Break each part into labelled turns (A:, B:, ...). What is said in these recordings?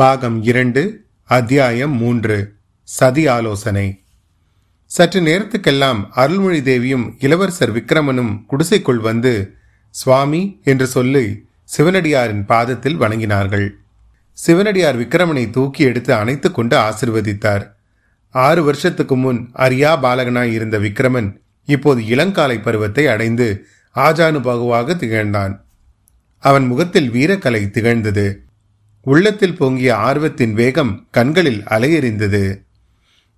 A: பாகம் இரண்டு அத்தியாயம் மூன்று சதி ஆலோசனை. சற்று நேரத்துக்கெல்லாம் அருள்மொழி தேவியும் இளவரசர் விக்ரமனும் குடிசைக்குள் வந்து சுவாமி என்று சொல்லி சிவனடியாரின் பாதத்தில் வணங்கினார்கள். சிவனடியார் விக்ரமனை தூக்கி எடுத்து அணைத்து கொண்டு ஆசிர்வதித்தார். ஆறு வருஷத்துக்கு முன் அரியா பாலகனாய் இருந்த விக்ரமன் இப்போது இளங்காலை பருவத்தை அடைந்து ஆஜானுபாகுவாக திகழ்ந்தான். அவன் முகத்தில் வீரக்கலை திகழ்ந்தது. உள்ளத்தில் பொங்கிய ஆர்வத்தின் வேகம் கண்களில் அலையெறிந்தது.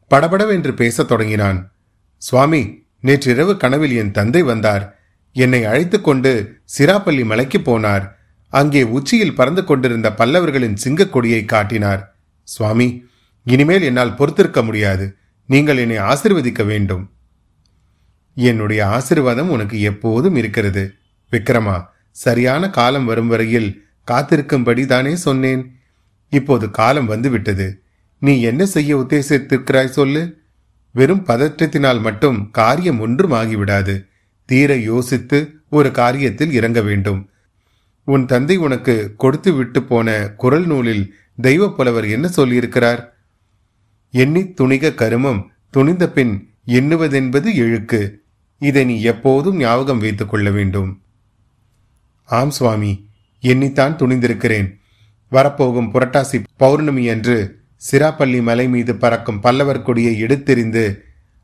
A: படபடவென்று பேசத் தொடங்கினான். சுவாமி நேற்றிரவு கனவில் என் தந்தை வந்தார். என்னை அழைத்துக்கொண்டு சிராப்பள்ளி மலைக்கு போனார். அங்கே உச்சியில் பறந்து கொண்டிருந்த பல்லவர்களின் சிங்கக் கொடியை காட்டினார். சுவாமி இனிமேல் என்னால் பொறுத்திருக்க முடியாது. நீங்கள் என்னை ஆசிர்வதிக்க வேண்டும். என்னுடைய ஆசிர்வாதம் உனக்கு எப்போதும் இருக்கிறது. விக்ரமா சரியான காலம் வரும் வரையில் காத்திருக்கும்படி தானே சொன்னேன். இப்போது காலம் வந்துவிட்டது. நீ என்ன செய்ய உத்தேசித்திருக்கிறாய் சொல்லு. வெறும் பதற்றத்தினால் மட்டும் காரியம் ஒன்றும் ஆகிவிடாது தீர யோசித்து ஒரு காரியத்தில் இறங்க வேண்டும். உன் தந்தை உனக்கு கொடுத்து விட்டு போன குரல் நூலில் தெய்வ புலவர் என்ன சொல்லியிருக்கிறார்? எண்ணி துணிக கருமம் துணிந்த பின் எண்ணுவதென்பது எழுக்கு இதை நீ எப்போதும் ஞாபகம் வைத்துக் கொள்ள வேண்டும். ஆம் சுவாமி. எண்ணித்தான் துணிந்திருக்கிறேன். வரப்போகும் புரட்டாசி பௌர்ணமி அன்று சிராப்பள்ளி மலை மீது பறக்கும் பல்லவர் கொடியை எடுத்தெறிந்து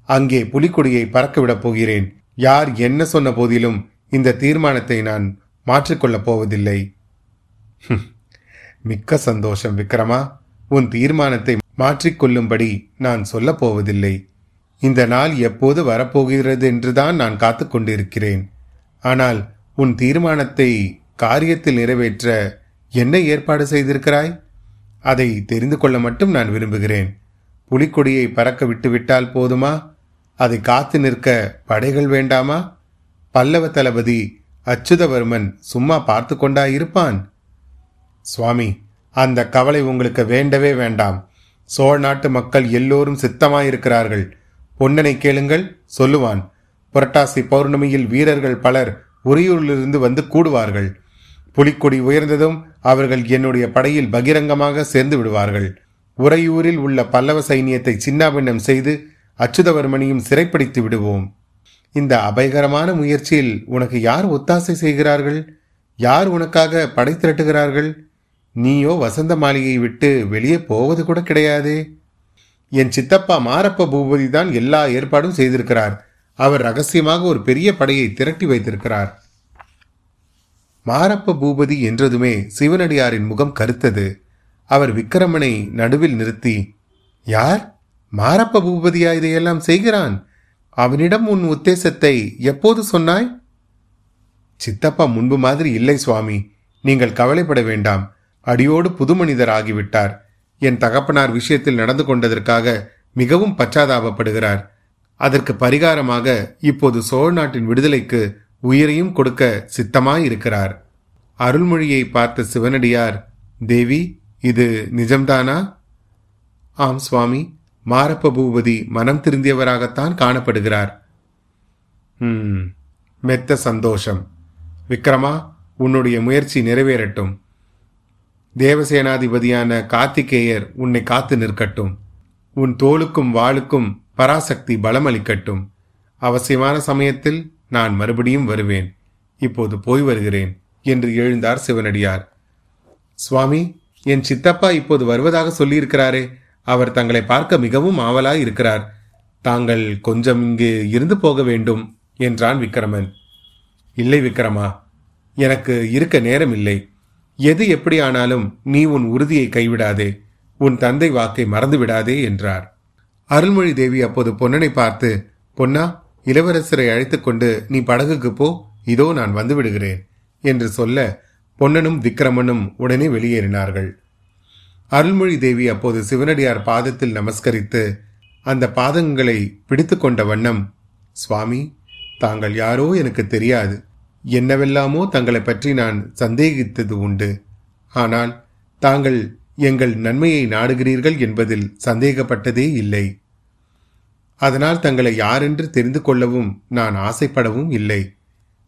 A: அங்கே புலிக்கொடியை பறக்கவிடப் போகிறேன். யார் என்ன சொன்ன போதிலும் இந்த தீர்மானத்தை நான் மாற்றிக்கொள்ளப் போவதில்லை. மிக்க சந்தோஷம் விக்ரமா. உன் தீர்மானத்தை மாற்றிக்கொள்ளும்படி நான் சொல்லப் போவதில்லை. இந்த நாள் எப்போது வரப்போகிறது என்றுதான் நான் காத்துக்கொண்டிருக்கிறேன் ஆனால் உன் தீர்மானத்தை காரியத்தில் நிறைவேற்ற என்ன ஏற்பாடு செய்திருக்கிறாய்? அதை தெரிந்து கொள்ள மட்டும் நான் விரும்புகிறேன். புலிக்கொடியை பறக்க விட்டுவிட்டால் போதுமா? அதை காத்து நிற்க படைகள் வேண்டாமா? பல்லவ தளபதி அச்சுதவர்மன் சும்மா பார்த்து கொண்டா இருப்பான் சுவாமி அந்த கவலை உங்களுக்கு வேண்டவே வேண்டாம். சோழ நாட்டு மக்கள் எல்லோரும் சித்தமாயிருக்கிறார்கள். பொன்னனை கேளுங்கள் சொல்லுவான். புரட்டாசி பௌர்ணமியில் வீரர்கள் பலர் உரியூரிலிருந்து வந்து கூடுவார்கள். புலிக்கொடி உயர்ந்ததும் அவர்கள் என்னுடைய படையில் பகிரங்கமாக சேர்ந்து விடுவார்கள். உறையூரில் உள்ள பல்லவ சைனியத்தை சின்னாபின்னம் செய்து அச்சுதவர்மணியும் சிறைப்பிடித்து விடுவோம். இந்த அபயகரமான முயற்சியில் உனக்கு யார் ஒத்தாசை செய்கிறார்கள்? யார் உனக்காக படை திரட்டுகிறார்கள்? நீயோ வசந்த மாளிகையை விட்டு வெளியே போவது கூட கிடையாதே. என் சித்தப்பா மாரப்ப பூபதி தான் எல்லா ஏற்பாடும் செய்திருக்கிறார். அவர் ரகசியமாக ஒரு பெரிய படையை திரட்டி வைத்திருக்கிறார். மாரப்ப பூபதி என்றதுமே சிவனடியாரின் முகம் கருத்தது. அவர் விக்கிரமனை நடுவில் நிறுத்தி யார்? மாரப்ப பூபதியா இதையெல்லாம் செய்கிறான்? அவனிடம் உன் உத்தேசத்தை எப்போது சொன்னாய்? சித்தப்பா முன்பு மாதிரி இல்லை சுவாமி. நீங்கள் கவலைப்பட வேண்டாம். அடியோடு புது மனிதர் ஆகிவிட்டார். என் தகப்பனார் விஷயத்தில் நடந்து கொண்டதற்காக மிகவும் பச்சாதாபப்படுகிறார். அதற்கு பரிகாரமாக இப்போது சோழ நாட்டின் விடுதலைக்கு உயிரையும் கொடுக்க சித்தமாயிருக்கிறார். அருள்மொழியை பார்த்த சிவனடியார் தேவி இது நிஜம்தானா? ஆம் சுவாமி. மாரப்ப பூபதி மனம் திருந்தியவராகத்தான் காணப்படுகிறார். ம் மெத்த சந்தோஷம். விக்ரமா உன்னுடைய முயற்சி நிறைவேறட்டும். தேவசேனாதிபதியான கார்த்திகேயர் உன்னை காத்து நிற்கட்டும். உன் தோளுக்கும் வாளுக்கும் பராசக்தி பலமளிக்கட்டும். அவசியமான சமயத்தில் நான் மறுபடியும் வருவேன். இப்போது போய் வருகிறேன் என்று எழுந்தார் சிவனடியார். சுவாமி என் சித்தப்பா இப்போது வருவதாக சொல்லியிருக்கிறாரே அவர் தங்களை பார்க்க மிகவும் ஆவலாய் இருக்கிறார். தாங்கள் கொஞ்சம் இங்கு இருந்து போக வேண்டும் என்றான் விக்ரமன். இல்லை விக்ரமா எனக்கு இருக்க நேரம் இல்லை எது எப்படியானாலும் நீ உன் உறுதியை கைவிடாதே உன் தந்தை வாக்கை மறந்து விடாதே என்றார். அருள்மொழி தேவி அப்போது பொன்னனை பார்த்து பொன்னா இளவரசரை அழைத்துக்கொண்டு நீ படகுக்கு போ இதோ நான் வந்து விடுகிறேன் என்று சொல்ல பொன்னனும் விக்ரமனும் உடனே வெளியேறினார்கள். அருள்மொழி தேவி அப்போது சிவனடியார் பாதத்தில் நமஸ்கரித்து அந்த பாதங்களை பிடித்து கொண்ட வண்ணம் சுவாமி தாங்கள் யாரோ எனக்கு தெரியாது. என்னவெல்லாமோ தங்களை பற்றி நான் சந்தேகித்தது உண்டு. ஆனால் தாங்கள் எங்கள் நன்மையை நாடுகிறீர்கள் என்பதில் சந்தேகப்பட்டதே இல்லை. அதனால் தங்களை யாரென்று தெரிந்து கொள்ளவும் நான் ஆசைப்படவும் இல்லை.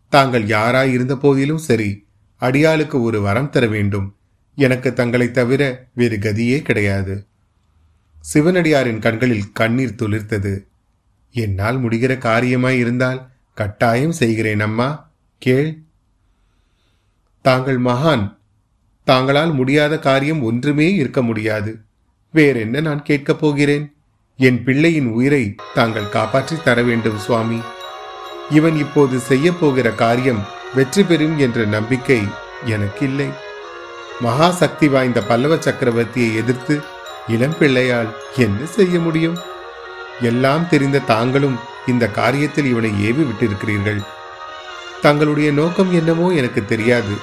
A: தாங்கள் யாராயிருந்த போதிலும் சரி அடியாளுக்கு ஒரு வரம் தர வேண்டும். எனக்கு தங்களை தவிர வேறு கதியே கிடையாது. சிவனடியாரின் கண்களில் கண்ணீர் துளிர்த்தது. என்னால் முடிகிற காரியமாய் இருந்தால் கட்டாயம் செய்கிறேன் அம்மா கேள். தாங்கள் மகான். தாங்களால் முடியாத காரியம் ஒன்றுமே இருக்க முடியாது. வேறென்ன நான் கேட்கப் போகிறேன்? என் பிள்ளையின் உயிரை தாங்கள் காப்பாற்றி தர வேண்டும் சுவாமி. இவன் இப்போது செய்ய போகிற காரியம் வெற்றி பெறும் என்ற நம்பிக்கை எனக்கு இல்லை மகா சக்தி வாய்ந்த பல்லவ சக்கரவர்த்தியை எதிர்த்து இளம் பிள்ளையால் என்ன செய்ய முடியும்? எல்லாம் தெரிந்த தாங்களும் இந்த காரியத்தில் இவனை ஏவி விட்டிருக்கிறீர்கள். தங்களுடைய நோக்கம் என்னமோ எனக்கு தெரியாது.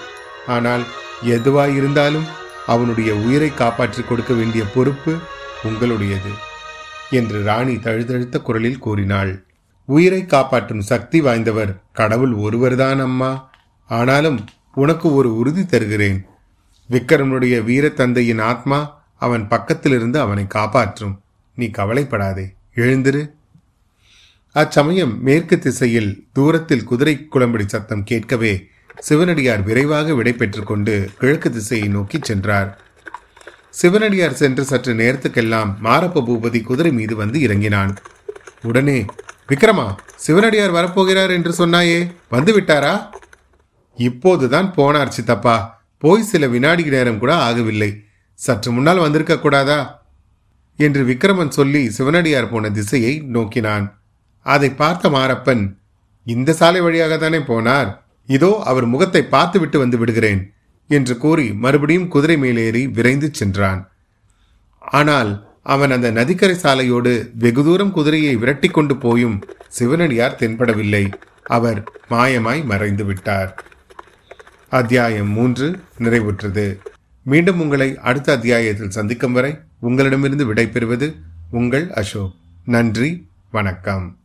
A: ஆனால் எதுவாயிருந்தாலும் அவனுடைய உயிரை காப்பாற்றிக் கொடுக்க வேண்டிய பொறுப்பு உங்களுடையது. என்று ராணி தழுதழுத்த குரலில் கூறினாள். உயிரை காப்பாற்றும் சக்தி வாய்ந்தவர் கடவுள் ஒருவர்தான் அம்மா. ஆனாலும் உனக்கு ஒரு உறுதி தருகிறேன். விக்ரமனுடைய வீர தந்தையின் ஆத்மா அவன் பக்கத்திலிருந்து அவனை காப்பாற்றும். நீ கவலைப்படாதே. எழுந்திரு. அச்சமயம் மேற்கு திசையில் தூரத்தில் குதிரை குளம்படி சத்தம் கேட்கவே சிவனடியார் விரைவாக விடை கொண்டு கிழக்கு திசையை நோக்கி சென்றார். சிவனடியார் சென்று சற்று நேரத்துக்கெல்லாம் மாரப்ப பூபதி குதிரை மீது வந்து இறங்கினான். உடனே விக்ரமா சிவனடியார் வரப்போகிறார் என்று சொன்னாயே வந்து விட்டாரா? இப்போதுதான் போனார் சித்தப்பா. போய் சில வினாடி நேரம் கூட ஆகவில்லை. சற்று முன்னால் வந்திருக்க கூடாதா? என்று விக்ரமன் சொல்லி சிவனடியார் போன திசையை நோக்கினான். அதை பார்த்த மாரப்பன் இந்த சாலை வழியாக தானே போனார்? இதோ அவர் முகத்தை பார்த்துவிட்டு வந்து விடுகிறேன். என்று கூறி மறுபடியும் குதிரை மேலேறி விரைந்து சென்றான். ஆனால் அவன் அந்த நதிக்கரை சாலையோடு வெகு தூரம் குதிரையை விரட்டி கொண்டு போயும் சிவனடியார் தென்படவில்லை. அவர் மாயமாய் மறைந்து விட்டார். அத்தியாயம் மூன்று நிறைவுற்றது. மீண்டும் உங்களை அடுத்த அத்தியாயத்தில் சந்திக்கும் வரை உங்களிடமிருந்து விடைபெறுவது உங்கள் அசோக். நன்றி வணக்கம்.